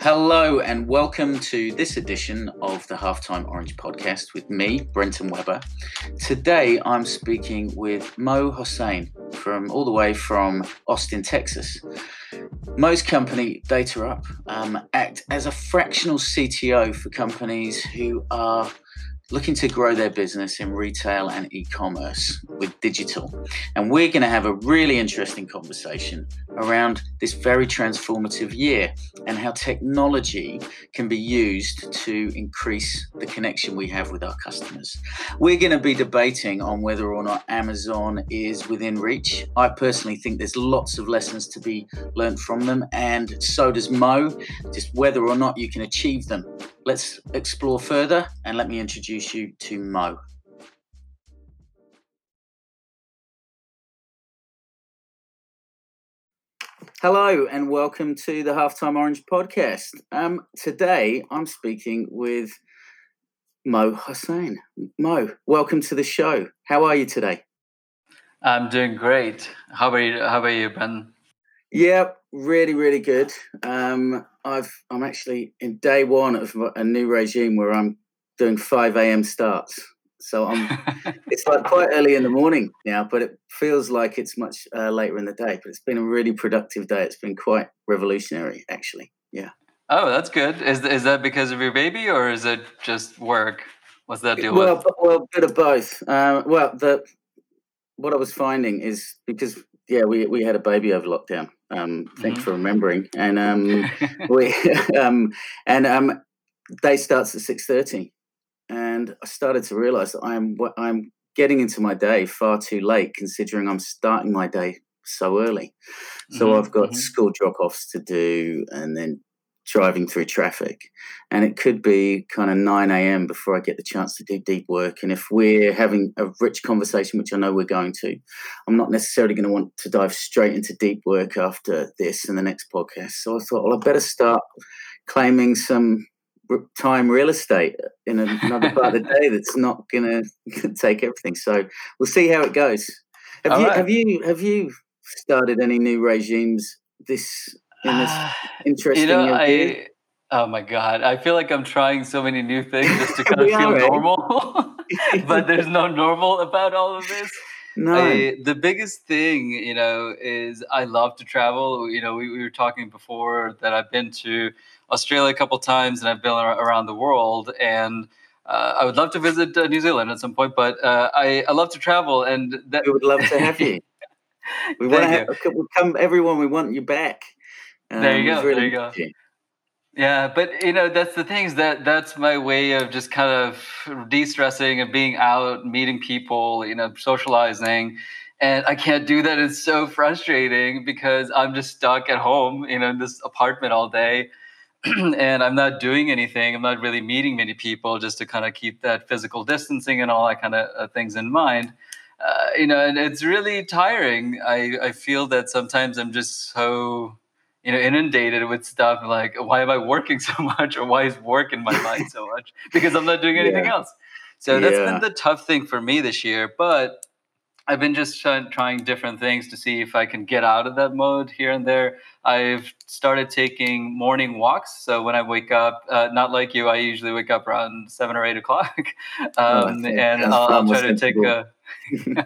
Hello, and welcome to this edition of the Halftime Orange podcast with me, Brenton Webber. Today I'm speaking with Mo Hossain from all the way from Austin, Texas. Mo's company, DataUp, um, act as a fractional CTO for companies who are looking to grow their business in retail and e commerce with digital. And we're going to have a really interesting conversation around this very transformative year and how technology can be used to increase the connection we have with our customers. We're going to be debating on whether or not Amazon is within reach. I personally think there's lots of lessons to be learned from them, and so does Mo, just whether or not you can achieve them let's explore further and let me introduce you to Mo. Hello and welcome to the Halftime Orange podcast. Um, today I'm speaking with Mo Hossain. Mo, welcome to the show. How are you today? I'm doing great. How about you? How about you, Ben? Yeah, really, really good. Um, I've I'm actually in day one of a new regime where I'm doing five a.m. starts. So I'm. it's like quite early in the morning now, but it feels like it's much uh, later in the day. But it's been a really productive day. It's been quite revolutionary, actually. Yeah. Oh, that's good. Is is that because of your baby, or is it just work? What's that deal well, with? Well, a bit of both. Uh, well, the what I was finding is because yeah, we we had a baby over lockdown. Um, thanks mm-hmm. for remembering. And um, we um, and um, day starts at six thirty, and I started to realise that I'm I'm getting into my day far too late, considering I'm starting my day so early. So mm-hmm. I've got mm-hmm. school drop offs to do, and then driving through traffic. And it could be kind of 9 a.m. before I get the chance to do deep work. And if we're having a rich conversation, which I know we're going to, I'm not necessarily going to want to dive straight into deep work after this and the next podcast. So I thought, well, I better start claiming some time real estate in another part of the day that's not going to take everything. So we'll see how it goes. Have All you right. have you have you started any new regimes this in this interesting. You know, I oh my god, I feel like I'm trying so many new things just to kind of feel normal, but there's no normal about all of this. No. I, the biggest thing, you know, is I love to travel. You know, we, we were talking before that I've been to Australia a couple times and I've been around the world and. Uh, I would love to visit uh, New Zealand at some point, but uh, I, I love to travel, and that we would love to have you. We want to have, come, everyone. We want you back. Um, there you um, go. Really there you go. Yeah, but you know that's the things that that's my way of just kind of de-stressing and being out, meeting people, you know, socializing, and I can't do that. It's so frustrating because I'm just stuck at home, you know, in this apartment all day, and I'm not doing anything. I'm not really meeting many people just to kind of keep that physical distancing and all that kind of uh, things in mind. Uh, you know, and it's really tiring. I I feel that sometimes I'm just so you know inundated with stuff like why am i working so much or why is work in my mind so much because i'm not doing anything yeah. else so that's yeah. been the tough thing for me this year but I've been just trying different things to see if I can get out of that mode here and there. I've started taking morning walks. So when I wake up, uh, not like you, I usually wake up around seven or eight o'clock, oh, um, oh, and I'll, I'll, try to take a.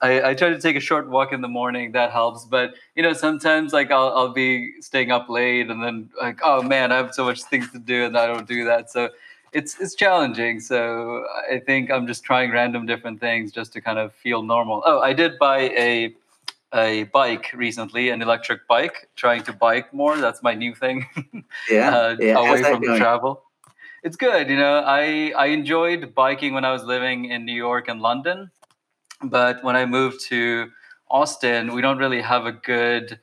I, I try to take a short walk in the morning. That helps. But you know, sometimes like I'll I'll be staying up late, and then like, oh man, I have so much things to do, and I don't do that. So it's it's challenging. So I think I'm just trying random different things just to kind of feel normal. Oh, I did buy a a bike recently, an electric bike. Trying to bike more. That's my new thing. Yeah, uh, yeah. away from the travel. It's good. You know, I I enjoyed biking when I was living in New York and London, but when I moved to Austin, we don't really have a good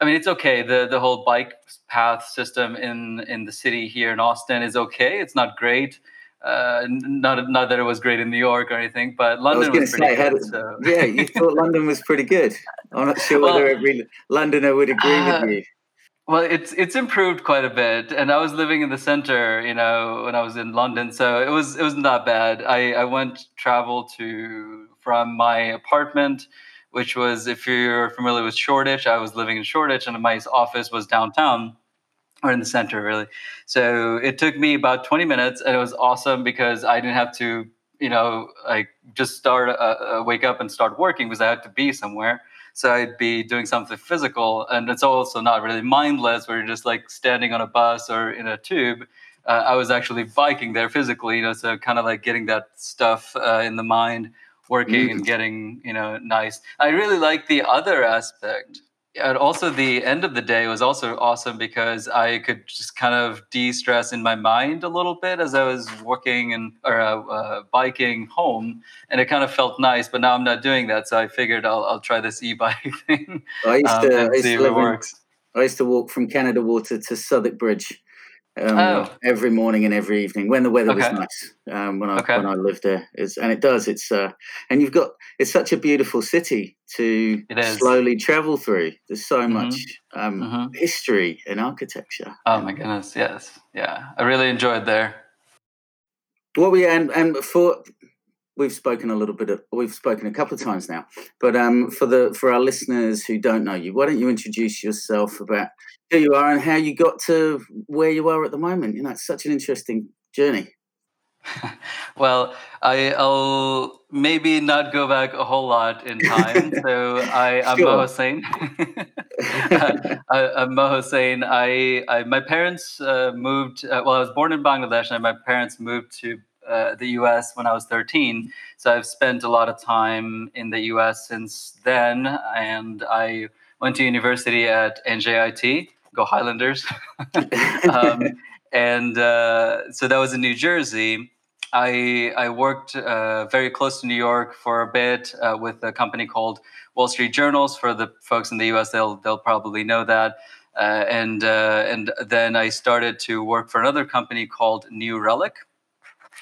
I mean, it's okay. the The whole bike path system in in the city here in Austin is okay. It's not great. Uh, not not that it was great in New York or anything, but London was, was pretty say, good. so. Yeah, you thought London was pretty good. I'm not sure well, whether every Londoner would agree uh, with you. Well, it's it's improved quite a bit, and I was living in the center, you know, when I was in London, so it was it was not bad. I I went travel to from my apartment which was if you're familiar with Shoreditch, I was living in Shoreditch, and my office was downtown or in the center, really. So it took me about 20 minutes, and it was awesome because I didn't have to, you know, like just start, uh, uh, wake up and start working because I had to be somewhere. So I'd be doing something physical, and it's also not really mindless, where you're just like standing on a bus or in a tube. Uh, I was actually biking there physically, you know, so kind of like getting that stuff uh, in the mind, working mm. and getting, you know, nice. I really like the other aspect and also the end of the day was also awesome because I could just kind of de-stress in my mind a little bit as I was working and or uh, uh, biking home, and it kind of felt nice. But now I'm not doing that, so I figured I'll, I'll try this e-bike thing. I used to, um, I used to, in, I used to walk from Canada Water to Southwark Bridge um, oh. every morning and every evening when the weather okay. was nice. Um, when I okay. when I lived there, is and it does. It's uh, and you've got it's such a beautiful city to slowly travel through. There's so mm-hmm. much um, mm-hmm. history and architecture. Oh my goodness, yes, yeah, I really enjoyed there. What we and and for we've spoken a little bit of, we've spoken a couple of times now but um, for the for our listeners who don't know you why don't you introduce yourself about who you are and how you got to where you are at the moment? You know it's such an interesting journey. Well I, will maybe not go back a whole lot in time so I, i'm sure. mo Hossain I, am mo Hossain I, I my parents uh, moved uh, well i was born in bangladesh and my parents moved to uh, the US when I was 13. So I've spent a lot of time in the US since then. And I went to university at NJIT, go Highlanders. um, and uh, so that was in New Jersey. I, I worked uh, very close to New York for a bit uh, with a company called Wall Street Journals. For the folks in the US, they'll, they'll probably know that. Uh, and uh, and then I started to work for another company called New Relic,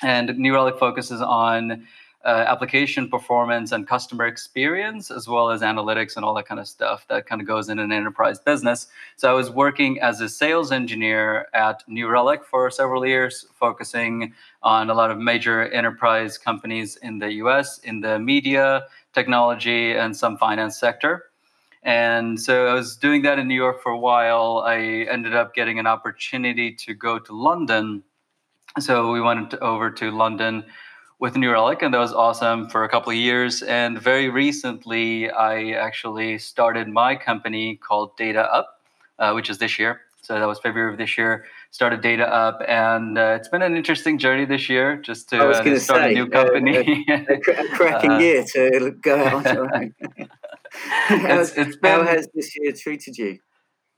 and New Relic focuses on uh, application performance and customer experience, as well as analytics and all that kind of stuff that kind of goes in an enterprise business. So I was working as a sales engineer at New Relic for several years, focusing on a lot of major enterprise companies in the US, in the media, technology, and some finance sector. And so I was doing that in New York for a while. I ended up getting an opportunity to go to London so we went over to London with New Relic, and that was awesome for a couple of years. And very recently, I actually started my company called Data Up, uh, which is this year. So that was February of this year. Started Data Up, and uh, it's been an interesting journey this year, just to uh, start say, a new company. a, a, a cracking uh, year to go out. it's, it's been, how has this year treated you?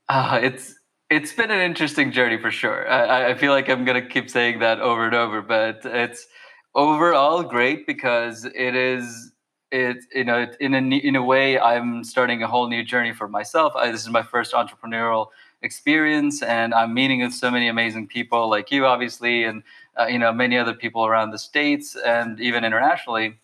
Uh, it's it's been an interesting journey for sure. I, I feel like I'm gonna keep saying that over and over, but it's overall great because it is it you know in a in a way I'm starting a whole new journey for myself. I, this is my first entrepreneurial experience, and I'm meeting with so many amazing people like you, obviously, and uh, you know many other people around the states and even internationally.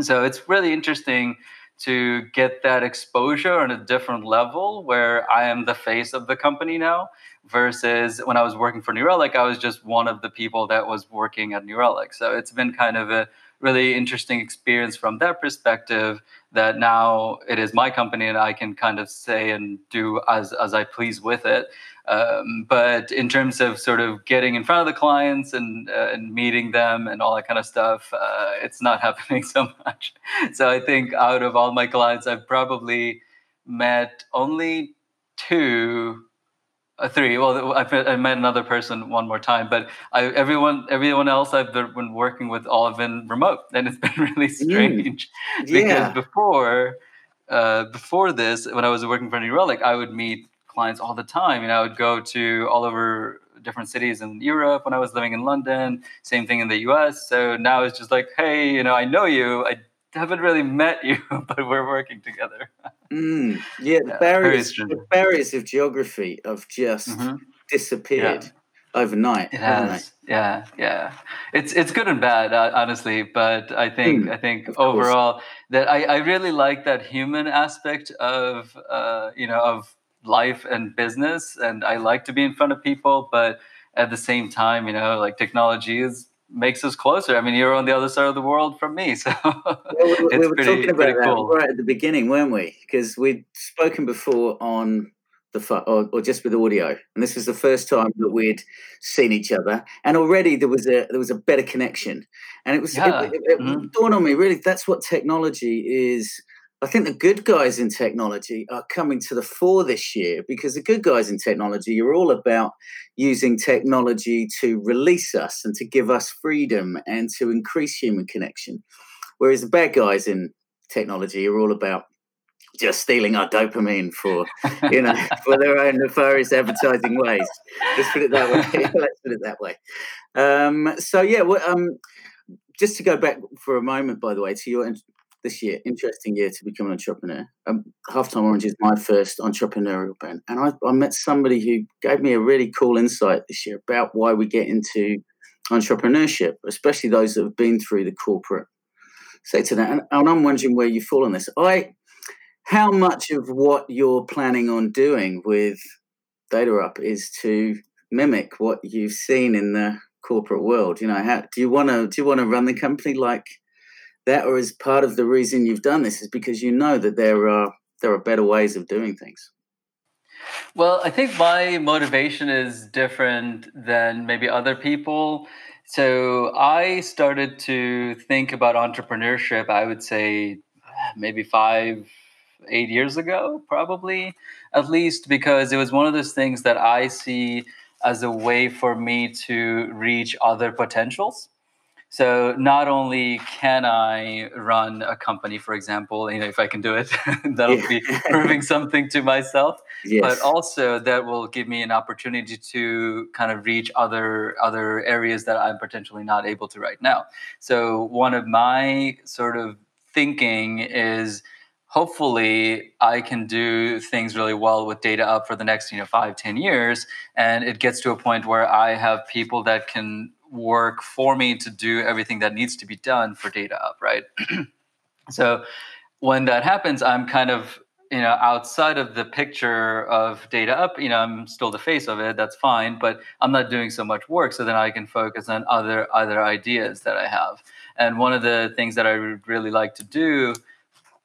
So it's really interesting to get that exposure on a different level where I am the face of the company now versus when I was working for New Relic, I was just one of the people that was working at New Relic. So it's been kind of a really interesting experience from that perspective that now it is my company and I can kind of say and do as, as I please with it. Um, but in terms of sort of getting in front of the clients and, uh, and meeting them and all that kind of stuff, uh, it's not happening so much. So I think out of all my clients, I've probably met only two uh, three. Well, I, I met another person one more time, but I, everyone, everyone else I've been working with all have been remote, and it's been really mm. strange mm. yeah. because before, uh, before this, when I was working for New Relic, I would meet clients all the time. You know, I would go to all over different cities in Europe when I was living in London. Same thing in the U.S. So now it's just like, hey, you know, I know you. I haven't really met you, but we're working together. Mm, yeah, the yeah, barriers, the barriers of geography have just mm-hmm. disappeared yeah. overnight. It has. Yeah, yeah. It's it's good and bad, uh, honestly. But I think mm, I think overall that I, I really like that human aspect of uh, you know of life and business, and I like to be in front of people, but at the same time, you know, like technology is makes us closer. I mean, you're on the other side of the world from me, so well, we, it's we were pretty, talking about that cool. right at the beginning, weren't we? Because we'd spoken before on the or, or, just with audio, and this was the first time that we'd seen each other, and already there was a there was a better connection, and it was yeah. it, it, it mm-hmm. dawned on me really that's what technology is I think the good guys in technology are coming to the fore this year because the good guys in technology are all about using technology to release us and to give us freedom and to increase human connection. Whereas the bad guys in technology are all about just stealing our dopamine for, you know, for their own nefarious advertising ways. Let's put it that way. Let's put it that way. Um, so yeah, well, um, just to go back for a moment, by the way, to your this year, interesting year to become an entrepreneur. Um, Halftime Orange is my first entrepreneurial band, and I, I, met somebody who gave me a really cool insight this year about why we get into entrepreneurship, especially those that have been through the corporate sector. And, and I'm wondering where you fall on this. I, how much of what you're planning on doing with Data Up is to mimic what you've seen in the corporate world? You know, how do you want to do you want to run the company like that or is part of the reason you've done this is because you know that there are there are better ways of doing things. Well i think my motivation is different than maybe other people. So i started to think about entrepreneurship i would say ah, maybe five eight years ago probably at least because it was one of those things that i see as a way for me to reach other potentials so not only can I run a company, for example, you know, if I can do it, that'll yeah. be proving something to myself. Yes. But also that will give me an opportunity to kind of reach other other areas that I'm potentially not able to right now. So one of my sort of thinking is hopefully i can do things really well with data up for the next you know five ten years and it gets to a point where i have people that can work for me to do everything that needs to be done for data up right? So when that happens i'm kind of you know outside of the picture of data up you know i'm still the face of it that's fine but i'm not doing so much work so then i can focus on other other ideas that i have. And one of the things that i would really like to do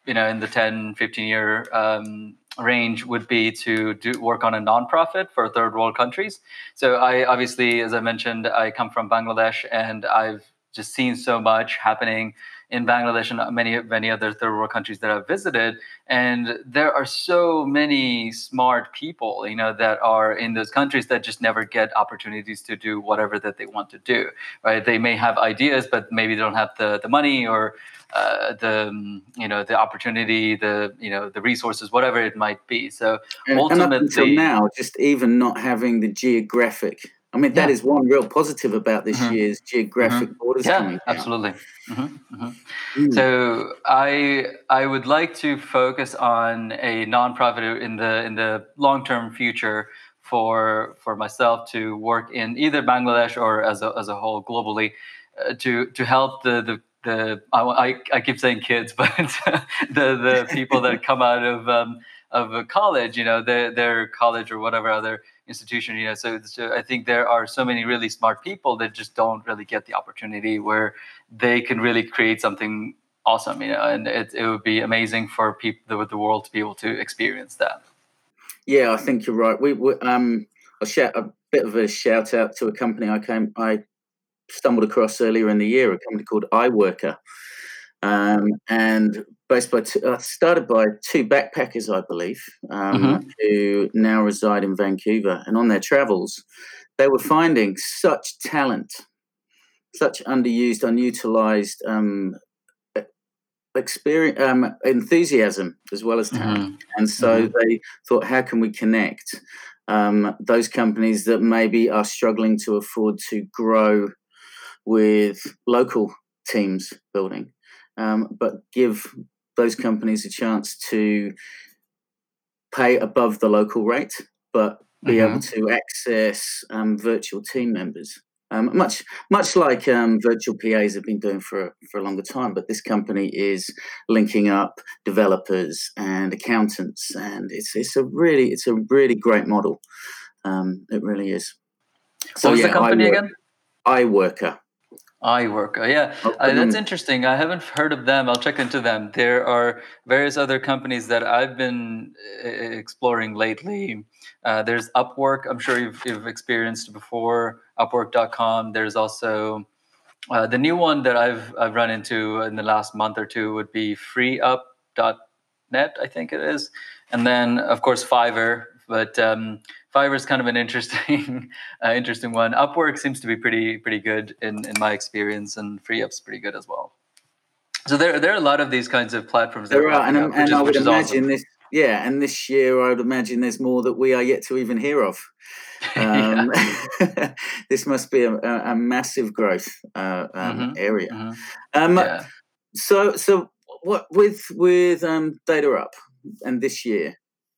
you know in the 10 15 year um, range would be to do work on a nonprofit for third world countries. So I obviously, as I mentioned, I come from Bangladesh, and I've just seen so much happening in Bangladesh and many many other third world countries that I've visited, and there are so many smart people, you know, that are in those countries that just never get opportunities to do whatever that they want to do. Right? They may have ideas, but maybe they don't have the the money or uh, the you know the opportunity, the you know the resources, whatever it might be. So and, ultimately, and now, just even not having the geographic. I mean, that yeah. is one real positive about this mm-hmm. year's geographic mm-hmm. borders. Yeah, absolutely. Mm-hmm. mm-hmm. Mm. So I I would like to focus on a nonprofit in the in the long term future for for myself to work in either Bangladesh or as a, as a whole globally uh, to to help the the the I, I keep saying kids, but the the people that come out of um, of a college, you know, their their college or whatever other institution, you know. So, so I think there are so many really smart people that just don't really get the opportunity where they can really create something awesome, you know, and it it would be amazing for people with the world to be able to experience that. Yeah, I think you're right. We, we um, I'll shout a bit of a shout out to a company I came I stumbled across earlier in the year, a company called iWorker. Um, and based by two, uh, started by two backpackers, I believe, um, mm-hmm. who now reside in Vancouver. And on their travels, they were finding such talent, such underused, unutilized um, experience, um, enthusiasm as well as talent. Mm-hmm. And so mm-hmm. they thought, how can we connect um, those companies that maybe are struggling to afford to grow with local teams building, um, but give those companies a chance to pay above the local rate, but be mm-hmm. able to access um, virtual team members. Um, much much like um, virtual PAs have been doing for for a longer time, but this company is linking up developers and accountants, and it's it's a really it's a really great model. Um, it really is. So, what was yeah, the company I work, again? iWorker. iWorka, yeah, uh, that's interesting. I haven't heard of them. I'll check into them. There are various other companies that I've been uh, exploring lately. Uh, there's Upwork. I'm sure you've, you've experienced before. Upwork.com. There's also uh, the new one that I've I've run into in the last month or two would be FreeUp.net. I think it is, and then of course Fiverr. But um, Fiverr is kind of an interesting, uh, interesting one. Upwork seems to be pretty, pretty good in, in my experience, and FreeUp's pretty good as well. So there, there are a lot of these kinds of platforms. There are, and, up, and is, I would imagine awesome. this. Yeah, and this year I would imagine there's more that we are yet to even hear of. Um, this must be a, a massive growth uh, um, mm-hmm, area. Mm-hmm. Um, yeah. So, so what with with um, data up and this year,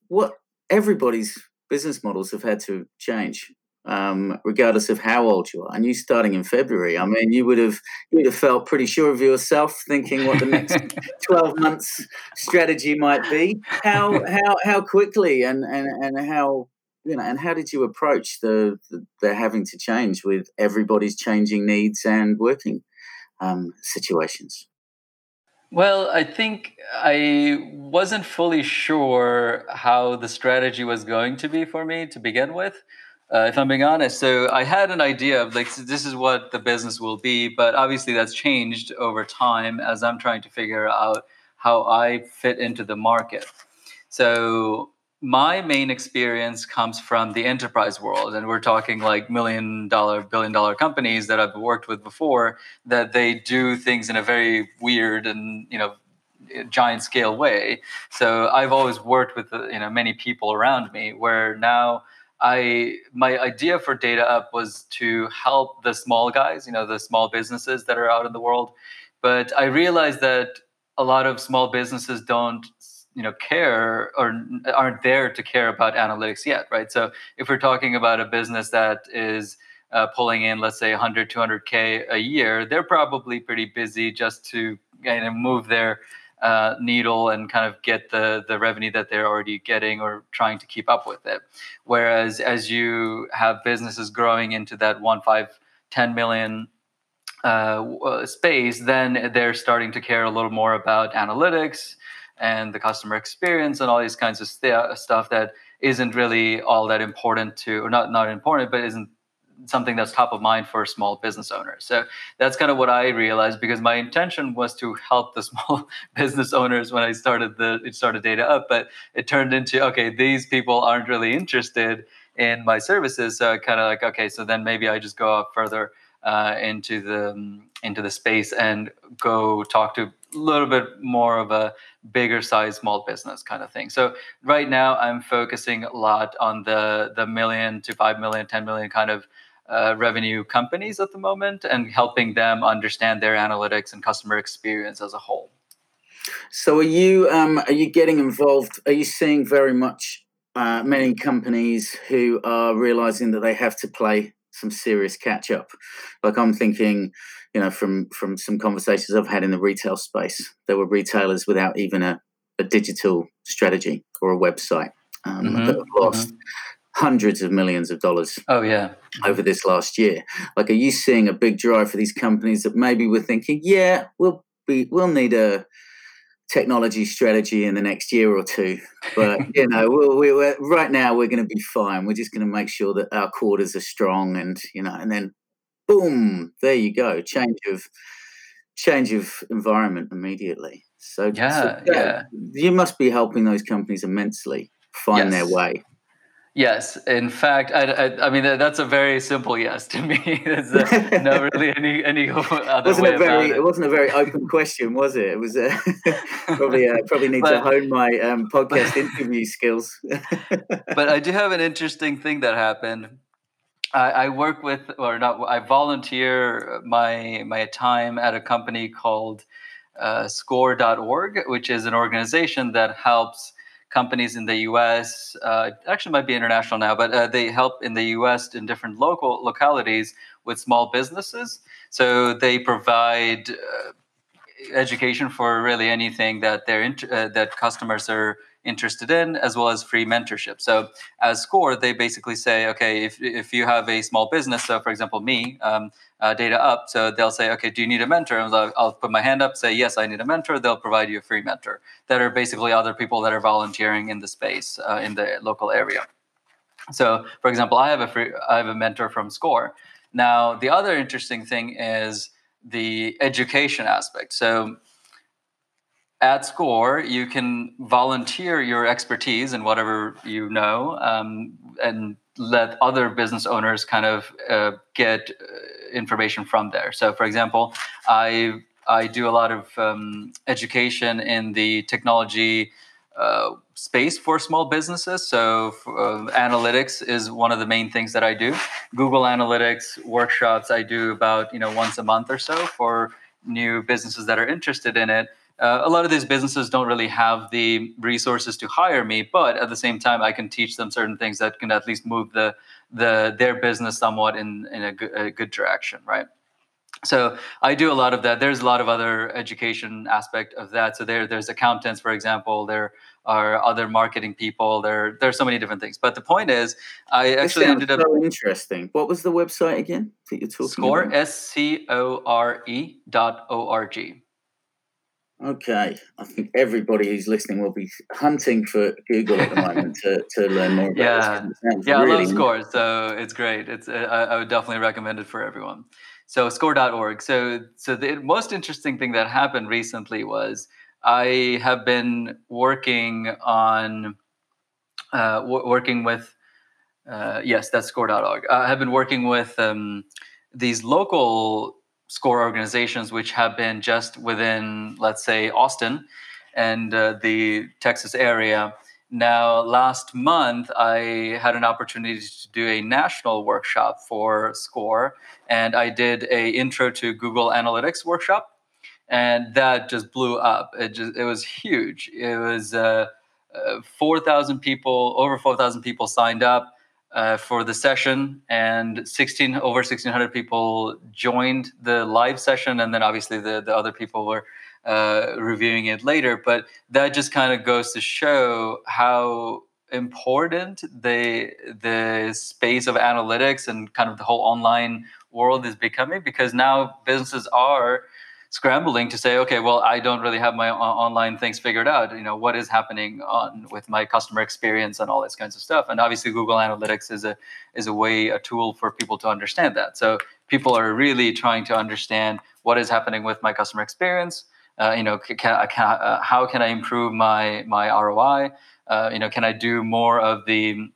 what everybody's business models have had to change, um, regardless of how old you are. And you starting in February, I mean, you would have you would have felt pretty sure of yourself, thinking what the next twelve months strategy might be. How how how quickly and and and how you know and how did you approach the the, the having to change with everybody's changing needs and working um, situations? Well, I think I wasn't fully sure how the strategy was going to be for me to begin with, uh, if I'm being honest. So I had an idea of like, this is what the business will be, but obviously that's changed over time as I'm trying to figure out how I fit into the market. So my main experience comes from the enterprise world and we're talking like million dollar billion dollar companies that i've worked with before that they do things in a very weird and you know giant scale way. So i've always worked with you know many people around me where now i my idea for data up was to help the small guys you know the small businesses that are out in the world. But i realized that a lot of small businesses don't you know care or aren't there to care about analytics yet right? So if we're talking about a business that is uh, pulling in let's say 100 200k a year they're probably pretty busy just to kind of move their uh, needle and kind of get the the revenue that they're already getting or trying to keep up with it. Whereas as you have businesses growing into that 1 5 10 million uh, uh, space then they're starting to care a little more about analytics and the customer experience and all these kinds of st- stuff that isn't really all that important to or not not important but isn't something that's top of mind for small business owners so that's kind of what i realized because my intention was to help the small business owners when i started the it started data up but it turned into okay these people aren't really interested in my services so kind of like okay so then maybe i just go up further uh, into the um, into the space and go talk to a little bit more of a bigger size small business kind of thing. So right now I'm focusing a lot on the the million to 5 million, 10 million kind of uh, revenue companies at the moment and helping them understand their analytics and customer experience as a whole. So are you um, are you getting involved? Are you seeing very much uh, many companies who are realizing that they have to play some serious catch up. Like I'm thinking, you know, from from some conversations I've had in the retail space, there were retailers without even a, a digital strategy or a website um, mm-hmm. that have lost. Mm-hmm. Hundreds of millions of dollars. Oh yeah, over this last year. Like, are you seeing a big drive for these companies that maybe we're thinking, yeah, we'll be, we'll need a, technology strategy in the next year or two. But you know, we, we, right now we're going to be fine. We're just going to make sure that our quarters are strong, and you know, and then boom, there you go, change of change of environment immediately. So yeah, so yeah, you must be helping those companies immensely find yes. their way. Yes, in fact, I, I, I, mean that's a very simple yes to me. There's a, not really any any other wasn't way a very, it. it. wasn't a very open question, was it? It was uh, probably uh, probably need but, to hone my um, podcast interview skills. but I do have an interesting thing that happened. I, I work with, or not, I volunteer my my time at a company called uh, Score.org, which is an organization that helps companies in the U.S. Uh, actually might be international now, but uh, they help in the U.S. in different local localities with small businesses. So they provide uh, education for really anything that they're uh, that customers are interested in, as well as free mentorship. So as Score, they basically say, okay, if, if you have a small business, so for example, me, um, uh, Data Up, so they'll say, okay, do you need a mentor? And I'll, I'll put my hand up, say, yes, I need a mentor. They'll provide you a free mentor that are basically other people that are volunteering in the space uh, in the local area. So, for example, I have a free, I have a mentor from Score. Now, the other interesting thing is the education aspect. So at SCORE, you can volunteer your expertise in whatever you know um, and let other business owners kind of uh, get uh, information from there. So, for example, I I do a lot of um, education in the technology uh, space for small businesses. So, uh, analytics is one of the main things that I do. Google Analytics workshops I do about you know once a month or so for new businesses that are interested in it uh, a lot of these businesses don't really have the resources to hire me but at the same time i can teach them certain things that can at least move the the their business somewhat in in a good, a good direction right? So i do a lot of that. There's a lot of other education aspect of that. So there there's accountants for example. There are other marketing people. There there's so many different things. But the point is i actually ended up so interesting. What was the website again that you're talking score about? s-c-o-r-e dot o-r-g Okay, I think everybody who's listening will be hunting for Google at the moment to, to learn more about yeah. Yeah, really I love Score, so it's great. It's I, I, would definitely recommend it for everyone. So score.org. So so the most interesting thing that happened recently was I have been working on uh, w- working with uh, yes, that's score.org. I have been working with um, these local score organizations which have been just within, let's say, Austin and uh, the Texas area. Now, last month, I had an opportunity to do a national workshop for SCORE, and I did a intro to Google Analytics workshop, and that just blew up. It just it was huge. It was uh, uh, four thousand people, over four thousand people signed up uh, for the session, and 16 over 1600 people joined the live session, and then obviously the the other people were uh, reviewing it later. But that just kind of goes to show how important the the space of analytics and kind of the whole online world is becoming because now businesses are scrambling to say, okay, well, I don't really have my online things figured out. You know, what is happening on with my customer experience and all this kinds of stuff. And obviously, Google Analytics is a is a way, a tool for people to understand that. So people are really trying to understand what is happening with my customer experience. Uh, you know, can, can, uh, how can I improve my my ROI? Uh, you know, can I do more of the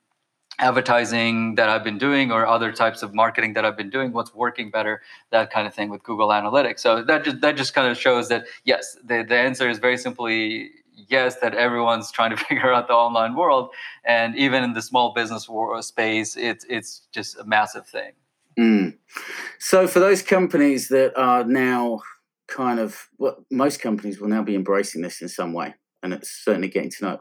advertising that I've been doing or other types of marketing that I've been doing, what's working better, that kind of thing with Google Analytics. So that just that just kind of shows that yes, the, the answer is very simply yes, that everyone's trying to figure out the online world. And even in the small business space, it's it's just a massive thing. Mm. So for those companies that are now kind of well, most companies will now be embracing this in some way, and it's certainly getting to know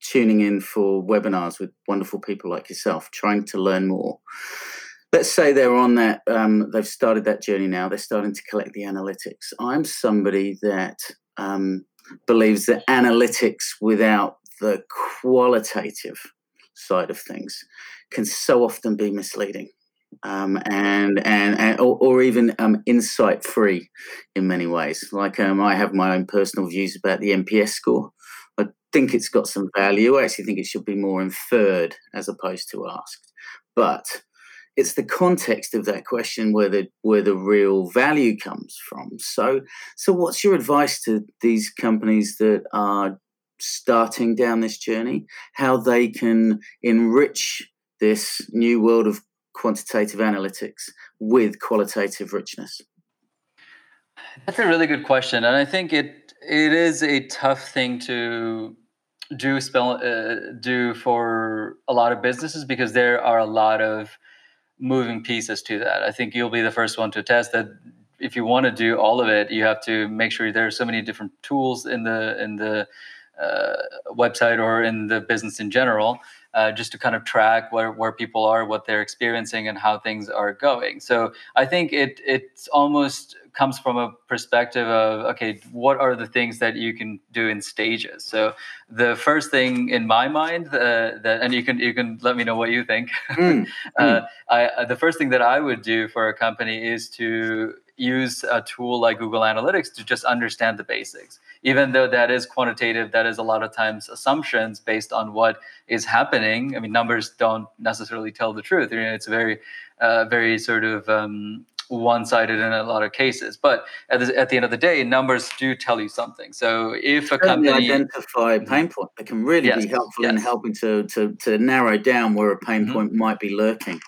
tuning in for webinars with wonderful people like yourself, trying to learn more. Let's say they're on that, um, they've started that journey now, they're starting to collect the analytics. I'm somebody that um, believes that analytics without the qualitative side of things can so often be misleading. Um, and and, and or, or even um, insight free in many ways. Like um, I have my own personal views about the NPS score, think it's got some value. I actually think it should be more inferred as opposed to asked. But it's the context of that question where the where the real value comes from. So so what's your advice to these companies that are starting down this journey? How they can enrich this new world of quantitative analytics with qualitative richness? That's a really good question, and I think it it is a tough thing to do spell uh, do for a lot of businesses because there are a lot of moving pieces to that. I think you'll be the first one to test that if you want to do all of it, you have to make sure there are so many different tools in the in the uh, website or in the business in general, uh, just to kind of track where, where people are, what they're experiencing, and how things are going. So I think it it's almost comes from a perspective of okay, what are the things that you can do in stages? So the first thing in my mind uh, that, and you can you can let me know what you think. Mm. uh, I, the first thing that I would do for a company is to use a tool like Google Analytics to just understand the basics. Even though that is quantitative, that is a lot of times assumptions based on what is happening. I mean, numbers don't necessarily tell the truth. You know, it's very, uh, very sort of um, one-sided in a lot of cases. But at the, at the end of the day, numbers do tell you something. So if a company identify mm-hmm. pain point, they can really yes, be helpful yes. in helping to, to to narrow down where a pain mm-hmm. point might be lurking.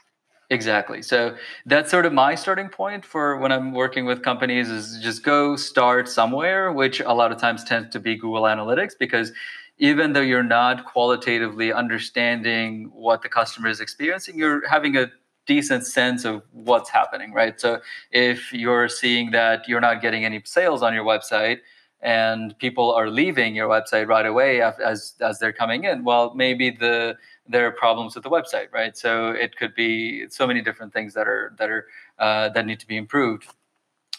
Exactly. So that's sort of my starting point for when I'm working with companies is just go start somewhere, which a lot of times tends to be Google Analytics because even though you're not qualitatively understanding what the customer is experiencing, you're having a decent sense of what's happening, right? So if you're seeing that you're not getting any sales on your website and people are leaving your website right away as as they're coming in, well, maybe the there are problems with the website, right? So it could be so many different things that are that are uh, that need to be improved.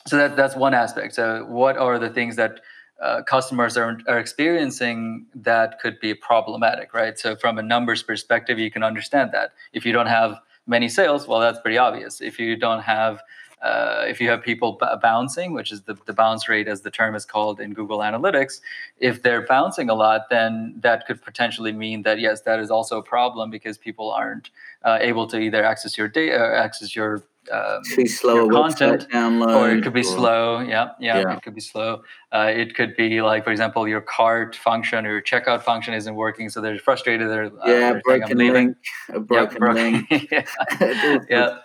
So that that's one aspect. So what are the things that uh, customers are, are experiencing that could be problematic, right? So from a numbers perspective, you can understand that. If you don't have many sales, well, that's pretty obvious. If you don't have uh, if you have people b- bouncing, which is the, the bounce rate as the term is called in Google Analytics, if they're bouncing a lot, then that could potentially mean that yes, that is also a problem because people aren't uh, able to either access your data, uh, access your um, slow content, or it could be or, slow. Yeah, yeah, yeah, it could be slow. Uh, it could be like, for example, your cart function or your checkout function isn't working, so they're frustrated. They're uh, yeah, broken link, a broken, yeah, link. yeah. yeah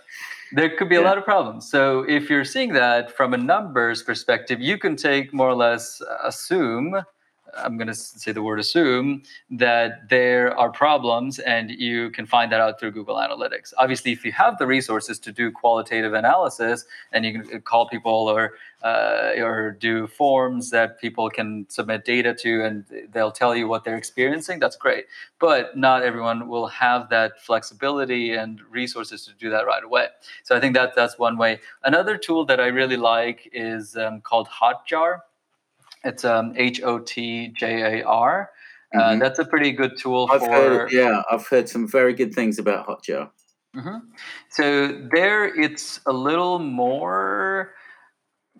there could be a lot of problems. So if you're seeing that from a numbers perspective, you can take more or less assume I'm going to say the word assume that there are problems and you can find that out through Google Analytics. Obviously, if you have the resources to do qualitative analysis and you can call people or uh, or do forms that people can submit data to and they'll tell you what they're experiencing, that's great. But not everyone will have that flexibility and resources to do that right away. So I think that that's one way. Another tool that I really like is um, called Hotjar. It's um, H O T J A R. Uh, mm-hmm. that's a pretty good tool I've for. Heard, yeah, I've heard some very good things about Hotjar. Mm-hmm. So there, it's a little more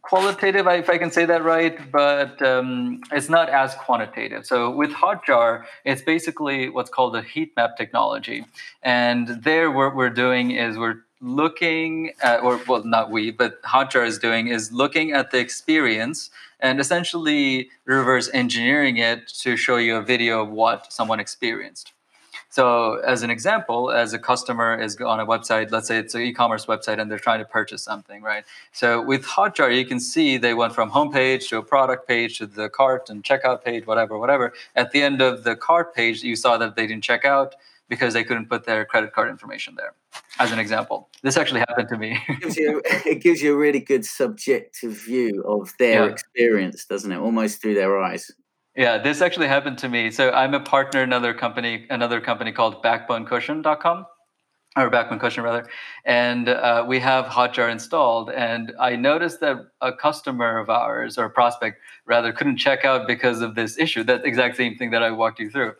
qualitative, if I can say that right, but um, it's not as quantitative. So with Hotjar, it's basically what's called a heat map technology, and there what we're doing is we're looking at, or well, not we, but Hotjar is doing is looking at the experience and essentially reverse engineering it to show you a video of what someone experienced. So, as an example, as a customer is on a website, let's say it's an e-commerce website, and they're trying to purchase something, right? So, with Hotjar, you can see they went from homepage to a product page to the cart and checkout page, whatever, whatever. At the end of the cart page, you saw that they didn't check out because they couldn't put their credit card information there as an example. This actually happened to me. It, gives you, it gives you a really good subjective view of their yeah. experience doesn't it? Almost through their eyes. Yeah this actually happened to me. So i'm a partner in another company another company called backbonecushion.com or backbone cushion rather. And uh, we have hotjar installed and i noticed that a customer of ours or a prospect rather couldn't check out because of this issue that exact same thing that i walked you through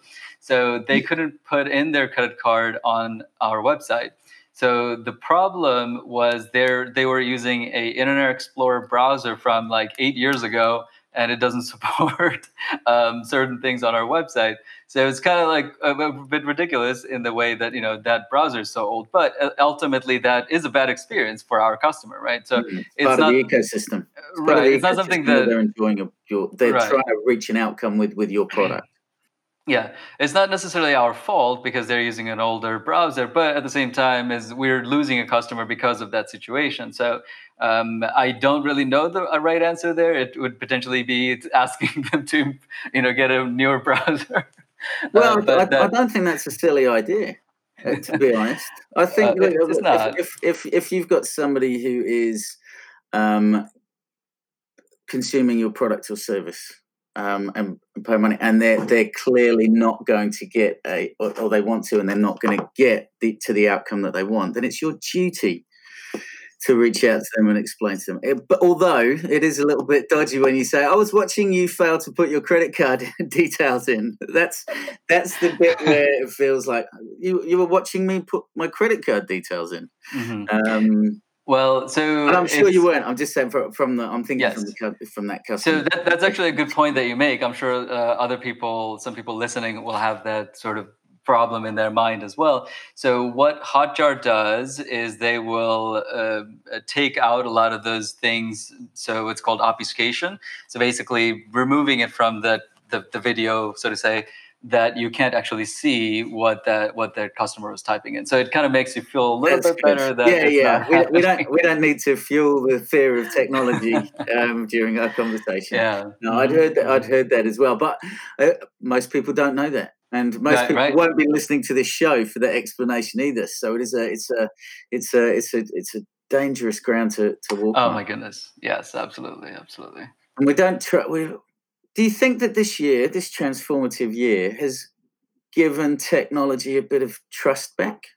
so they couldn't put in their credit card on our website. So the problem was they they were using a Internet Explorer browser from like eight years ago, and it doesn't support um, certain things on our website. So it's kind of like a, a, bit ridiculous in the way that you know that browser is so old. But uh, ultimately, that is a bad experience for our customer, right? So mm-hmm. it's, part not, of the ecosystem. It's right. The it's ecosystem not something that they're enjoying. A, your, they're right. trying to reach an outcome with with your product. Yeah, it's not necessarily our fault because they're using an older browser, but at the same time, is we're losing a customer because of that situation. So um, I don't really know the right answer there. It would potentially be asking them to, you know, get a newer browser. Well, uh, I, that, I, don't think that's a silly idea. Uh, to be honest, I think uh, it's if, not. If, if if you've got somebody who is um, consuming your product or service um, and pay money, and they're they're clearly not going to get a, or, or they want to, and they're not going to get the, to the outcome that they want, then it's your duty to reach out to them and explain to them. It, but although it is a little bit dodgy when you say, "I was watching you fail to put your credit card details in," that's that's the bit where it feels like you you were watching me put my credit card details in. Mm-hmm. Um, well, so and I'm sure you weren't. I'm just saying from, from the. I'm thinking yes. from the from that customer. So that, that's actually a good point that you make. I'm sure uh, other people, some people listening, will have that sort of problem in their mind as well. So what Hotjar does is they will uh, take out a lot of those things. So it's called obfuscation. So basically removing it from the the, the video, so to say, that you can't actually see what that what their customer was typing in. So it kind of makes you feel a little That's bit good. better. That yeah, yeah. We, we, don't we don't need to fuel the fear of technology um, during our conversation. Yeah. No, I'd heard that. I'd heard that as well. But uh, most people don't know that, and most right, people right. won't be listening to this show for that explanation either. So it is a it's a it's a it's a it's a dangerous ground to to walk. On. Oh on. my goodness! Yes, absolutely, absolutely. And we don't try. We do you think that this year, this transformative year, has given technology a bit of trust back?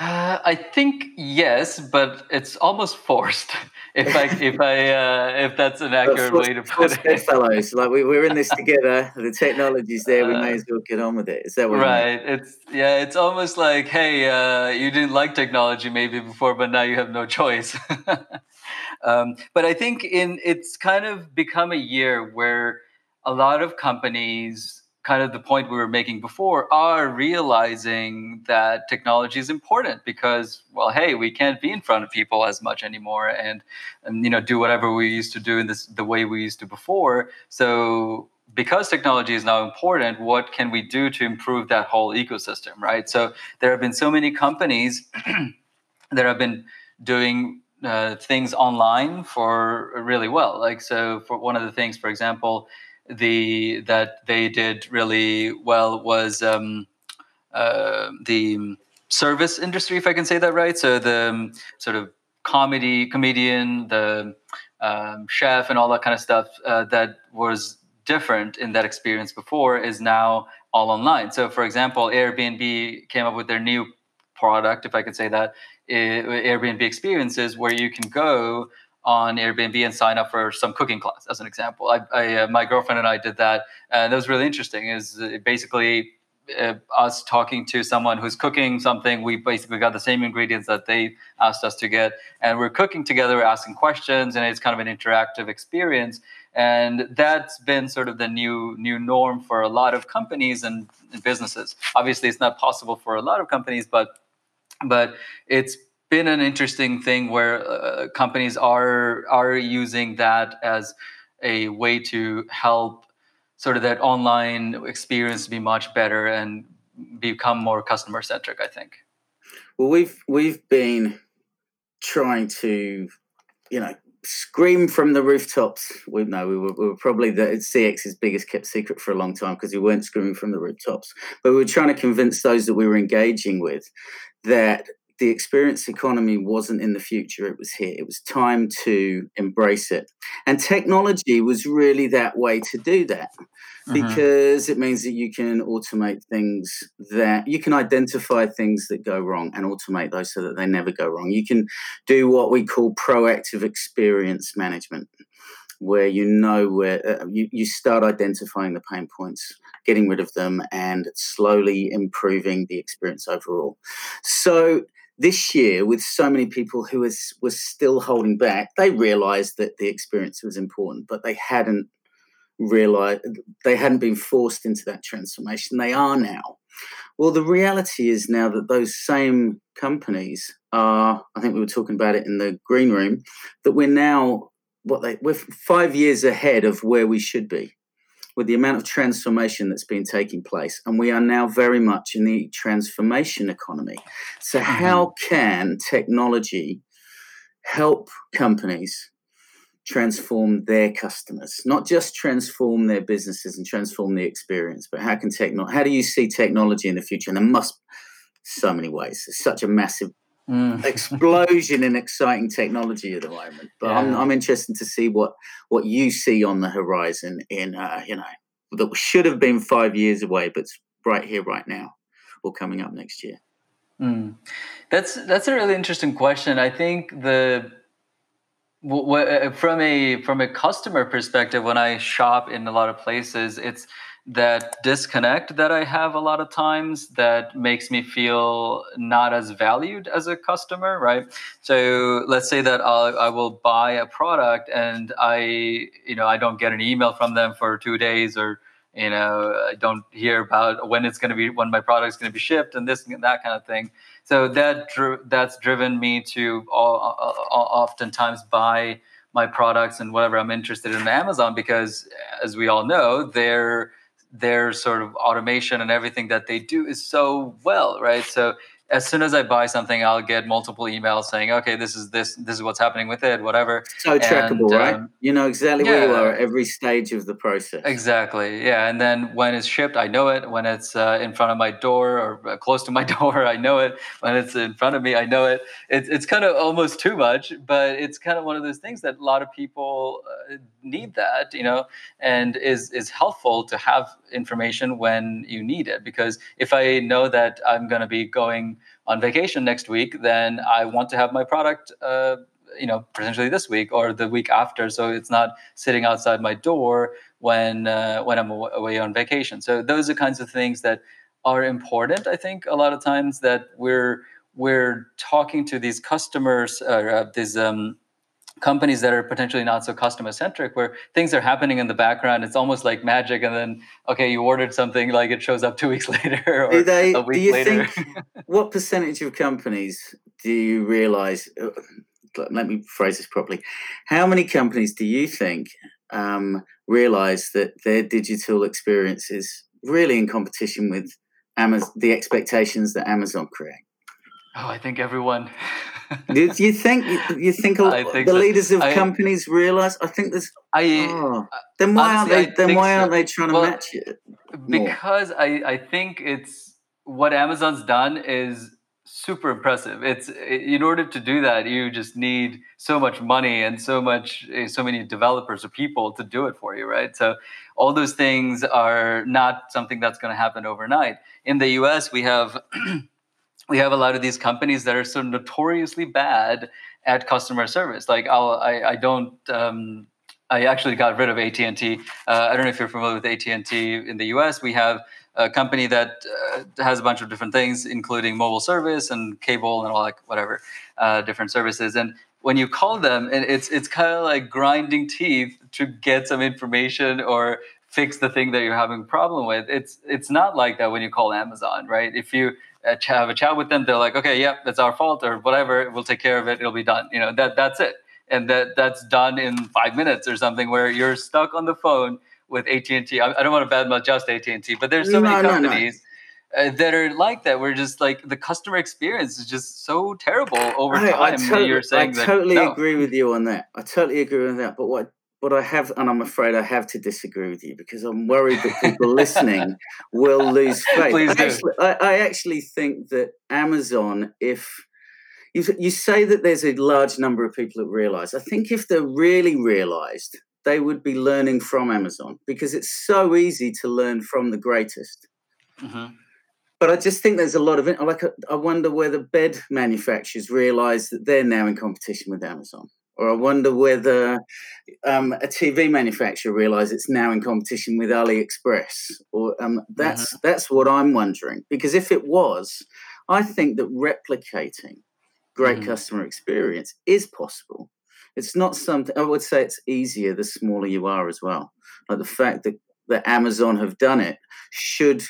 Uh, I think yes, but it's almost forced. If I, if I, uh, if that's an accurate forced, way to put it. Fellows, like we, we're in this together. The technology's there. We may uh, as well get on with it. Is that what? Right. It's yeah. It's almost like, hey, uh, you didn't like technology maybe before, but now you have no choice. Um, but I think in it's kind of become a year where a lot of companies, kind of the point we were making before, are realizing that technology is important because, well, hey, we can't be in front of people as much anymore, and, and you know do whatever we used to do in this the way we used to before. So because technology is now important, what can we do to improve that whole ecosystem, right? So there have been so many companies that have been doing uh, things online for really well. Like so, for one of the things, for example, the that they did really well was um, uh, the service industry, if I can say that right. So the um, sort of comedy comedian, the um, chef, and all that kind of stuff uh, that was different in that experience before is now all online. So, for example, Airbnb came up with their new product, if I could say that, Airbnb experiences where you can go on Airbnb and sign up for some cooking class, as an example. I, I uh, my girlfriend and I did that, and that was really interesting. Is basically uh, us talking to someone who's cooking something. We basically got the same ingredients that they asked us to get, and we're cooking together, we're asking questions, and it's kind of an interactive experience. And that's been sort of the new new norm for a lot of companies and, and businesses. Obviously, it's not possible for a lot of companies, but but it's been an interesting thing where uh, companies are are using that as a way to help sort of that online experience be much better and become more customer centric i think well we've we've been trying to you know scream from the rooftops. We know we were, we were probably the CX's biggest kept secret for a long time because we weren't screaming from the rooftops. But we were trying to convince those that we were engaging with that the experience economy wasn't in the future, it was here. It was time to embrace it. And technology was really that way to do that mm-hmm. because it means that you can automate things that you can identify things that go wrong and automate those so that they never go wrong. You can do what we call proactive experience management where you know where uh, you, you start identifying the pain points getting rid of them and slowly improving the experience overall. So this year with so many people who was was still holding back they realized that the experience was important but they hadn't realized they hadn't been forced into that transformation. They are now. Well the reality is now that those same companies are i think we were talking about it in the green room that we're now what they we're five years ahead of where we should be with the amount of transformation that's been taking place. And we are now very much in the transformation economy. So, mm-hmm. how can technology help companies transform their customers, not just transform their businesses and transform the experience, but how can techno- how do you see technology in the future? And there must so many ways. It's such a massive Mm. explosion in exciting technology at the moment. But yeah. I'm, I'm interested to see what what you see on the horizon in uh, you know that should have been five years away, but it's right here, right now, or coming up next year. Mm. That's that's a really interesting question. I think the uh, from a from a customer perspective, when I shop in a lot of places, it's that disconnect that I have a lot of times that makes me feel not as valued as a customer, right? So let's say that I'll, I will buy a product and I, you know, I don't get an email from them for two days or, you know, I don't hear about when it's going to be, when my product's going to be shipped and this and that kind of thing. So that that's driven me to all, oftentimes buy my products and whatever I'm interested in Amazon because, as we all know, they're their sort of automation and everything that they do is so well, right? So as soon as I buy something, I'll get multiple emails saying, "Okay, this is this this is what's happening with it, whatever." So trackable, and, right? Um, you know exactly yeah, where you are at every stage of the process. Exactly, yeah. And then when it's shipped, I know it. When it's uh, in front of my door or uh, close to my door, I know it. When it's in front of me, I know it. It's it's kind of almost too much, but it's kind of one of those things that a lot of people need that, you know, and is is helpful to have information when you need it. Because if I know that I'm going to be going on vacation next week, then I want to have my product, uh, you know, potentially this week or the week after, so it's not sitting outside my door when uh, when I'm away on vacation. So those are kinds of things that are important. I think a lot of times that we're we're talking to these customers, uh, these um, companies that are potentially not so customer centric where things are happening in the background it's almost like magic and then okay you ordered something like it shows up two weeks later or do they, a week do you later. think, what percentage of companies do you realize uh, let me phrase this properly. How many companies do you think um, realize that their digital experience is really in competition with Amazon, the expectations that amazon create oh i think everyone do, you think you think, think the so. leaders of I, companies realize? I think there's. I oh, then why honestly, aren't they? Then why aren't they trying to match it? More? Because I I think it's what Amazon's done is super impressive. It's in order to do that, you just need so much money and so much, eh, so many developers or people to do it for you, right? So all those things are not something that's going to happen overnight. In the U.S., we have we have a lot of these companies that are so notoriously bad at customer service. Like I'll, I, I don't. Um, I actually got rid of AT and T. Uh, I don't know if you're familiar with AT and T in the U.S. We have a company that uh, has a bunch of different things, including mobile service and cable and all like whatever uh, different services. And when you call them, it's it's kind of like grinding teeth to get some information or fix the thing that you're having a problem with. It's it's not like that when you call Amazon, right? If you uh, have a chat with them, they're like, okay, yeah, that's our fault or whatever. We'll take care of it. It'll be done. You know, that that's it. And that that's done in five minutes or something where you're stuck on the phone with AT&T. I, I don't want to badmouth just AT&T, but there's so no, many companies no, no. Uh, that are like that. We're just like the customer experience is just so terrible over I, time. I totally, you're saying I totally that, agree with you on that. I totally agree with that. But what but I have, and I'm afraid I have to disagree with you because I'm worried that people listening will lose faith. Please I, do. Actually, I, I actually think that Amazon, if you, you say that there's a large number of people that realize, I think if they're really realized, they would be learning from Amazon because it's so easy to learn from the greatest. Mm-hmm. But I just think there's a lot of it. Like, I wonder whether bed manufacturers realize that they're now in competition with Amazon or I wonder whether um, a TV manufacturer realize it's now in competition with AliExpress. Or um, that's mm-hmm. that's what I'm wondering. Because if it was, I think that replicating great mm-hmm. customer experience is possible. It's not something I would say it's easier the smaller you are as well. Like the fact that that Amazon have done it should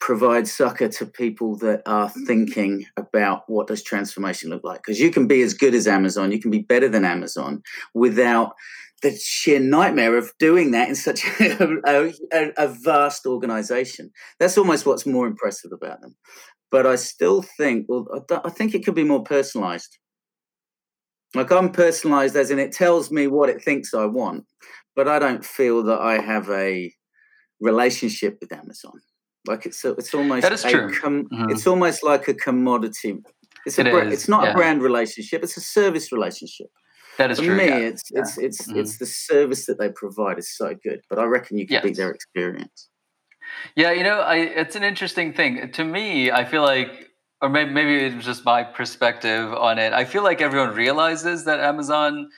provide succor to people that are mm. thinking about what does transformation look like. Because you can be as good as amazon you can be better than amazon without the sheer nightmare of doing that in such a, a, a vast organization. That's almost what's more impressive about them. But i still think well i think it could be more personalized. Like i'm personalized as in it tells me what it thinks i want but i don't feel that i have a relationship with amazon like it's a, it's almost that is true. Com- mm-hmm. It's almost like a commodity. It's a it it's not yeah. a brand relationship. It's a service relationship. That is For true. me, yeah. it's yeah. it's it's mm-hmm. it's the service that they provide is so good. But I reckon you can yes. beat their experience. Yeah, you know, I it's an interesting thing. To me, I feel like or maybe maybe it's just my perspective on it. I feel like everyone realizes that Amazon,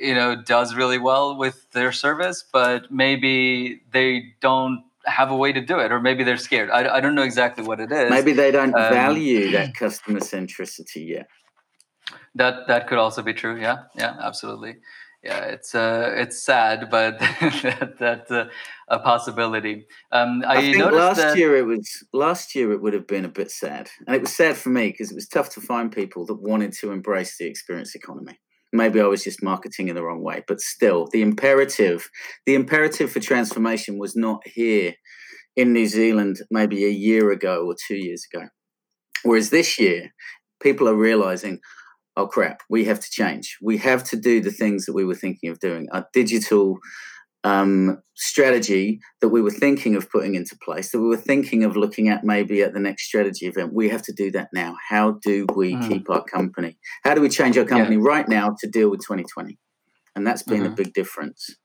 you know, does really well with their service, but maybe they don't have a way to do it, or maybe they're scared. I, I don't know exactly what it is. Maybe they don't um, value that customer centricity yet. That that could also be true. Yeah, yeah, absolutely. Yeah, it's uh, it's sad, but that, that's uh, a possibility. Um, I, I think last that... year it was last year it would have been a bit sad, and it was sad for me because it was tough to find people that wanted to embrace the experience economy. Maybe I was just marketing in the wrong way, but still, the imperative, the imperative for transformation was not here in New Zealand maybe a year ago or two years ago. Whereas this year, people are realizing, oh crap, we have to change. We have to do the things that we were thinking of doing. Our digital um, strategy that we were thinking of putting into place, that we were thinking of looking at maybe at the next strategy event, we have to do that now. How do we mm. keep our company? How do we change our company yeah. right now to deal with 2020? And that's been mm-hmm. a big difference.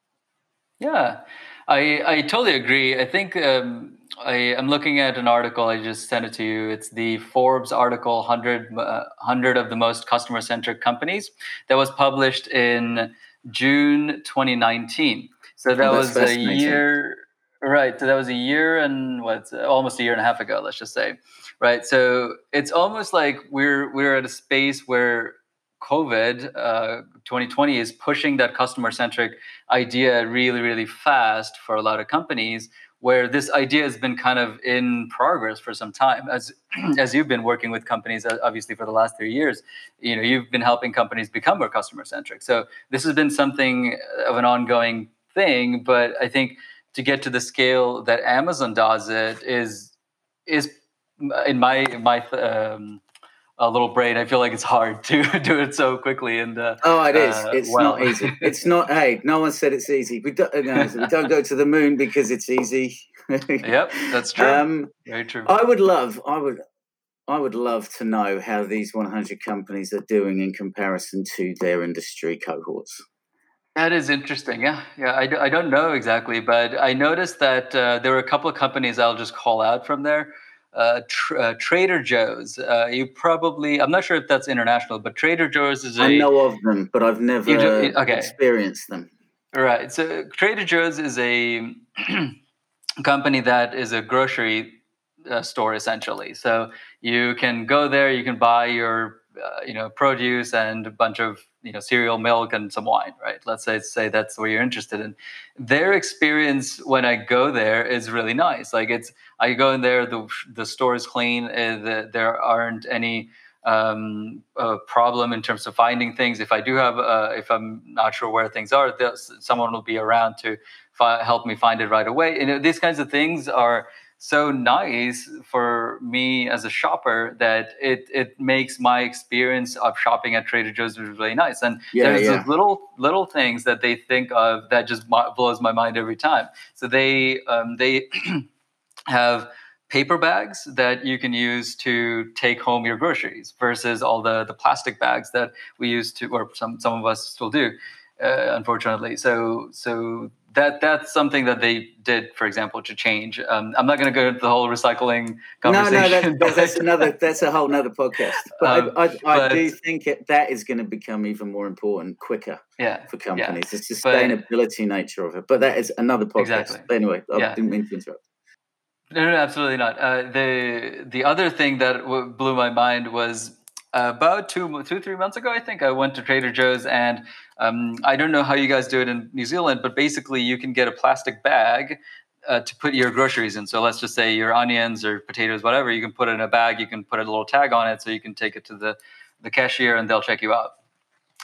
Yeah, I, I totally agree. I think um, I, am looking at an article, I just sent it to you. It's the Forbes article 100, uh, 100 of the most customer centric companies that was published in June 2019. So that was a year, right? So that was a year and what, almost a year and a half ago, let's just say, right? So it's almost like we're we're at a space where COVID uh, 2020 is pushing that customer centric idea really, really fast for a lot of companies. Where this idea has been kind of in progress for some time, as as you've been working with companies, uh, obviously for the last three years, you know you've been helping companies become more customer centric. So this has been something of an ongoing thing, but I think to get to the scale that Amazon does it is is in my my um, a little brain. I feel like it's hard to do it so quickly. And uh, oh, it is. Uh, it's well. not easy. It's not. Hey, no one said it's easy. We don't. No, we don't go to the moon because it's easy. yep, that's true. Um, Very true. I would love. I would. I would love to know how these 100 companies are doing in comparison to their industry cohorts. That is interesting. Yeah, yeah. I, I don't know exactly, but I noticed that uh, there were a couple of companies I'll just call out from there. Uh, tr- uh, Trader Joe's. Uh, you probably, I'm not sure if that's international, but Trader Joe's is a. I know of them, but I've never do, okay. experienced them. Right. So Trader Joe's is a company that is a grocery uh, store essentially. So you can go there, you can buy your uh, you know produce and a bunch of you know cereal milk and some wine right? Let's say say that's what you're interested in. Their experience when i go there is really nice. Like it's i go in there the the store is clean uh, the, there aren't any um, problem in terms of finding things. If i do have uh, if i'm not sure where things are someone will be around to fi- help me find it right away. You know, these kinds of things are so nice for me as a shopper that it it makes my experience of shopping at Trader Joe's really nice. And yeah, there's yeah. little little things that they think of that just blows my mind every time. So they um, they have paper bags that you can use to take home your groceries versus all the the plastic bags that we used to or some some of us still do uh, unfortunately so so that that's something that they did, for example, to change. Um, I'm not going to go into the whole recycling conversation. No, no, that's, that's another. That's a whole other podcast. But um, I, I, but, I, do think it, that is going to become even more important quicker. Yeah, for companies, yeah. the sustainability but, nature of it. But that is another podcast. Exactly. But anyway, I yeah. didn't mean to interrupt. No, no, absolutely not. Uh, the the other thing that w- blew my mind was about two, two, three months ago, I think I went to Trader Joe's, and um, I don't know how you guys do it in New Zealand, but basically you can get a plastic bag uh, to put your groceries in. So let's just say your onions or potatoes, whatever, you can put it in a bag. You can put a little tag on it, so you can take it to the the cashier, and they'll check you out.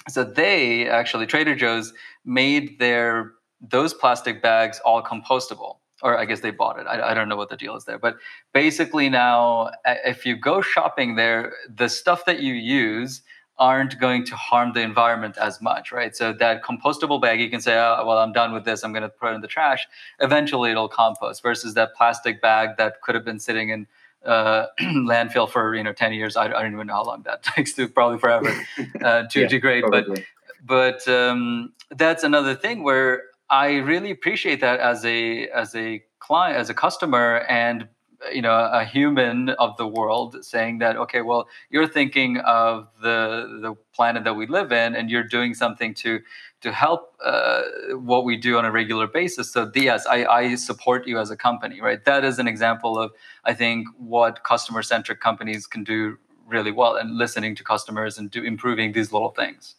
So they actually Trader Joe's made their those plastic bags all compostable or I guess they bought it. I, I, don't know what the deal is there. But basically, now if you go shopping there, the stuff that you use aren't going to harm the environment as much, right? So that compostable bag, you can say, oh, well, I'm done with this. I'm going to put it in the trash. Eventually, it'll compost. Versus that plastic bag that could have been sitting in uh, landfill for you know 10 years. I, I, don't even know how long that takes to probably forever uh, to yeah, degrade. Probably. But but um, that's another thing where I really appreciate that as a as a client as a customer and you know a human of the world saying that okay well you're thinking of the the planet that we live in and you're doing something to to help uh, what we do on a regular basis. So yes I, I support you as a company right? That is an example of i think what customer centric companies can do really well and listening to customers and do improving these little things.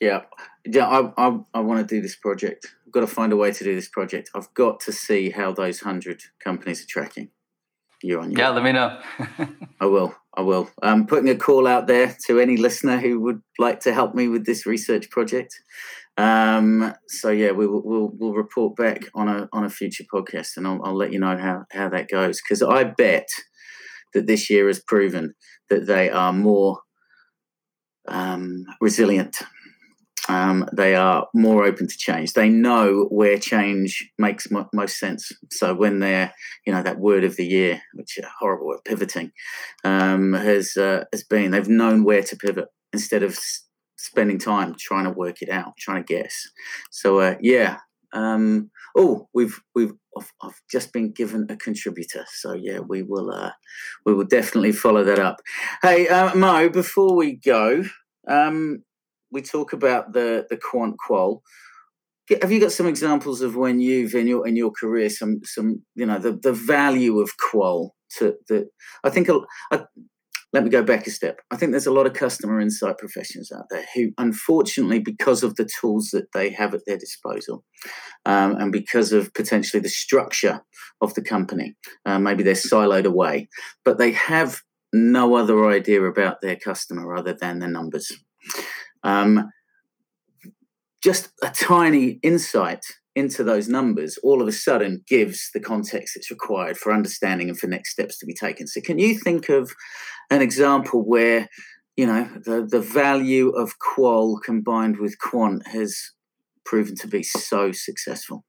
Yeah. Yeah i, I, I want to do this project. I've got to find a way to do this project. I've got to see how those hundred companies are tracking year on year. Yeah, let me know. I will. I will. I'm putting a call out there to any listener who would like to help me with this research project. Um, so yeah, we will we'll, we'll report back on a on a future podcast, and I'll, I'll let you know how how that goes. Because I bet that this year has proven that they are more um, resilient um, they are more open to change. They know where change makes mo- most sense. So when they're, you know, that word of the year, which horrible word, pivoting, um, has uh, has been, they've known where to pivot instead of s- spending time trying to work it out, trying to guess. So uh, yeah. Um, oh, we've we've I've, I've, just been given a contributor, so yeah, we will uh, we will definitely follow that up. Hey, uh, Mo, before we go, um, we talk about the the quant qual. Have you got some examples of when you've in your in your career some some you know the, the value of qual to the I think let me go back a step. I think there's a lot of customer insight professionals out there who, unfortunately, because of the tools that they have at their disposal, um, and because of potentially the structure of the company, uh, maybe they're siloed away, but they have no other idea about their customer other than the numbers. Um, just a tiny insight into those numbers all of a sudden gives the context that's required for understanding and for next steps to be taken. So, can you think of an example where you know the the value of qual combined with quant has proven to be so successful?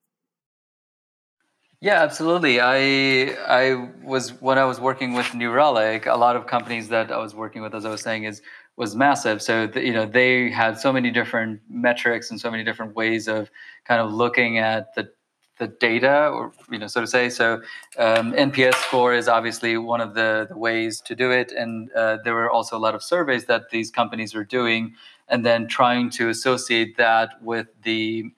Yeah, absolutely. I I was when I was working with New Relic, a lot of companies that I was working with, as I was saying, is was massive. So the, you know they had so many different metrics and so many different ways of kind of looking at the the data, or you know, so to say. So um, NPS score is obviously one of the, the ways to do it, and uh, there were also a lot of surveys that these companies were doing, and then trying to associate that with the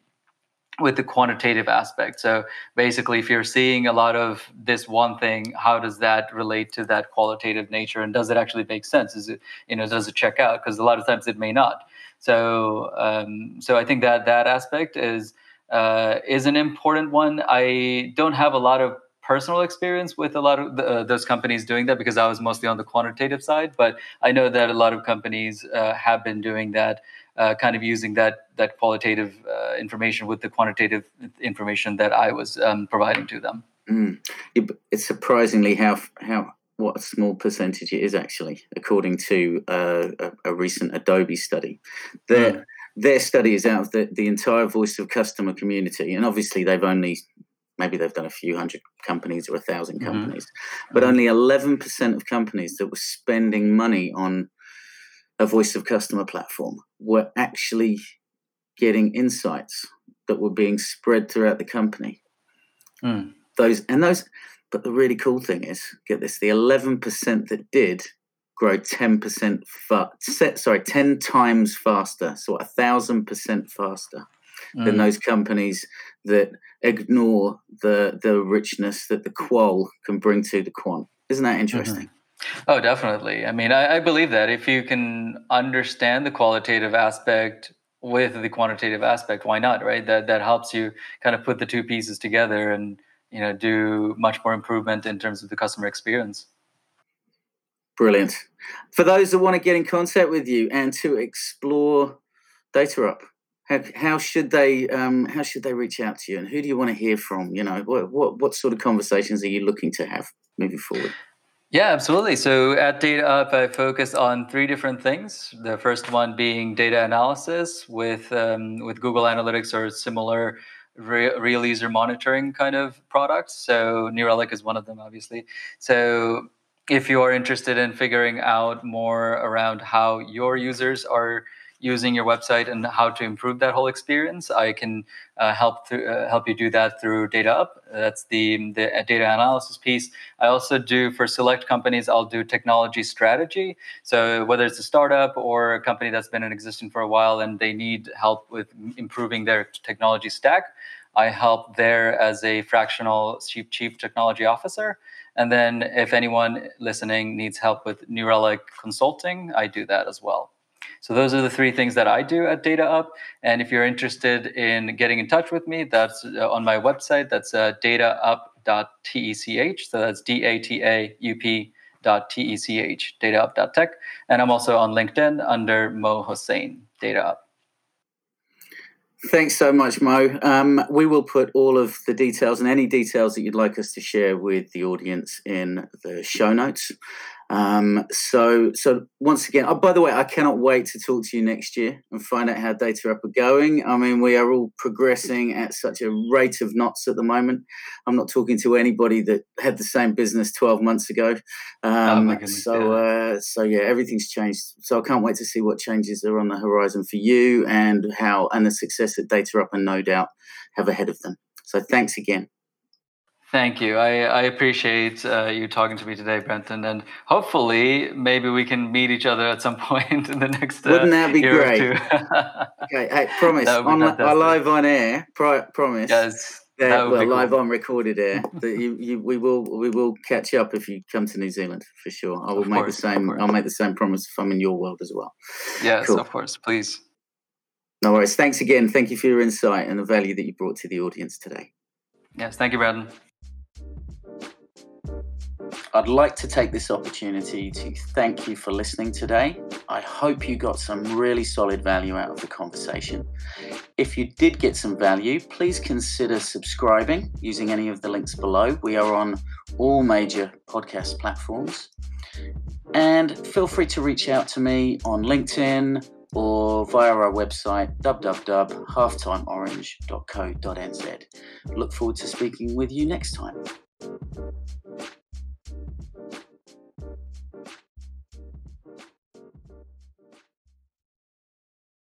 with the quantitative aspect. So basically, if you're seeing a lot of this one thing, how does that relate to that qualitative nature, and does it actually make sense? Is it you know does it check out? Because a lot of times it may not. So um, so I think that that aspect is uh, is an important one. I don't have a lot of personal experience with a lot of the, uh, those companies doing that because I was mostly on the quantitative side, but I know that a lot of companies uh, have been doing that uh, kind of using that that qualitative uh, information with the quantitative information that I was um, providing to them. Mm. It's surprisingly how how what a small percentage it is actually, according to uh, a, a, recent Adobe study. Their mm. their study is out of the, the entire voice of customer community, and obviously they've only maybe they've done a few hundred companies or a 1000 mm-hmm. companies, but only eleven percent of companies that were spending money on a voice of customer platform were actually getting insights that were being spread throughout the company. Mm. Those and those, but the really cool thing is, get this: the eleven percent that did grow ten percent fa- sorry, ten times faster, so a thousand percent faster mm. than those companies that ignore the the richness that the qual can bring to the quant. Isn't that interesting? Mm-hmm. Oh, definitely. I mean, I, I, believe that if you can understand the qualitative aspect with the quantitative aspect, why not? Right? That that helps you kind of put the two pieces together and you know do much more improvement in terms of the customer experience. Brilliant. For those that want to get in contact with you and to explore DataUp, how, how should they um, how should they reach out to you, and who do you want to hear from? You know, what what what sort of conversations are you looking to have moving forward? Yeah, absolutely. So at Data DataUp, I focus on three different things. The first one being data analysis with um, with Google Analytics or similar re- real user monitoring kind of products. So New Relic is one of them, obviously. So if you are interested in figuring out more around how your users are using your website and how to improve that whole experience, I can uh, help th- uh, help you do that through Data Up. That's the the data analysis piece. I also do for select companies. I'll do technology strategy. So whether it's a startup or a company that's been in existence for a while and they need help with improving their technology stack, I help there as a fractional chief chief technology officer. And then if anyone listening needs help with New Relic consulting, I do that as well. So those are the three things that I do at Data Up. And if you're interested in getting in touch with me, that's uh, on my website. That's uh, dataup.tech. So that's D-A-T-A-U-P dot T-E-C-H, dataup.tech. And I'm also on LinkedIn under Mo Hossain, Data Up. Thanks so much, Mo. Um, we will put all of the details and any details that you'd like us to share with the audience in the show notes. Um, so, so once again, oh, by the way, I cannot wait to talk to you next year and find out how Data Up are going. I mean, we are all progressing at such a rate of knots at the moment. I'm not talking to anybody that had the same business 12 months ago. Um, oh goodness, so, yeah. Uh, so yeah, everything's changed. So I can't wait to see what changes are on the horizon for you and how and the success that Data Up and no doubt have ahead of them. So thanks again. Thank you. I, I appreciate uh, you talking to me today, Brenton, and hopefully maybe we can meet each other at some point in the next. Uh, Wouldn't that be great? okay, hey, promise on our live on air. Pro- promise. Yes. That, well, live on recorded air. that you, you, we will we will catch up if you come to New Zealand for sure. I will of make course, the same. I'll make the same promise if I'm in your world as well. Yes, cool. of course. Please. No worries. Thanks again. Thank you for your insight and the value that you brought to the audience today. Yes, thank you, Brenton. I'd like to take this opportunity to thank you for listening today. I hope you got some really solid value out of the conversation. If you did get some value, please consider subscribing using any of the links below. We are on all major podcast platforms. And feel free to reach out to me on LinkedIn or via our website www.halftimeorange.co.nz. Look forward to speaking with you next time.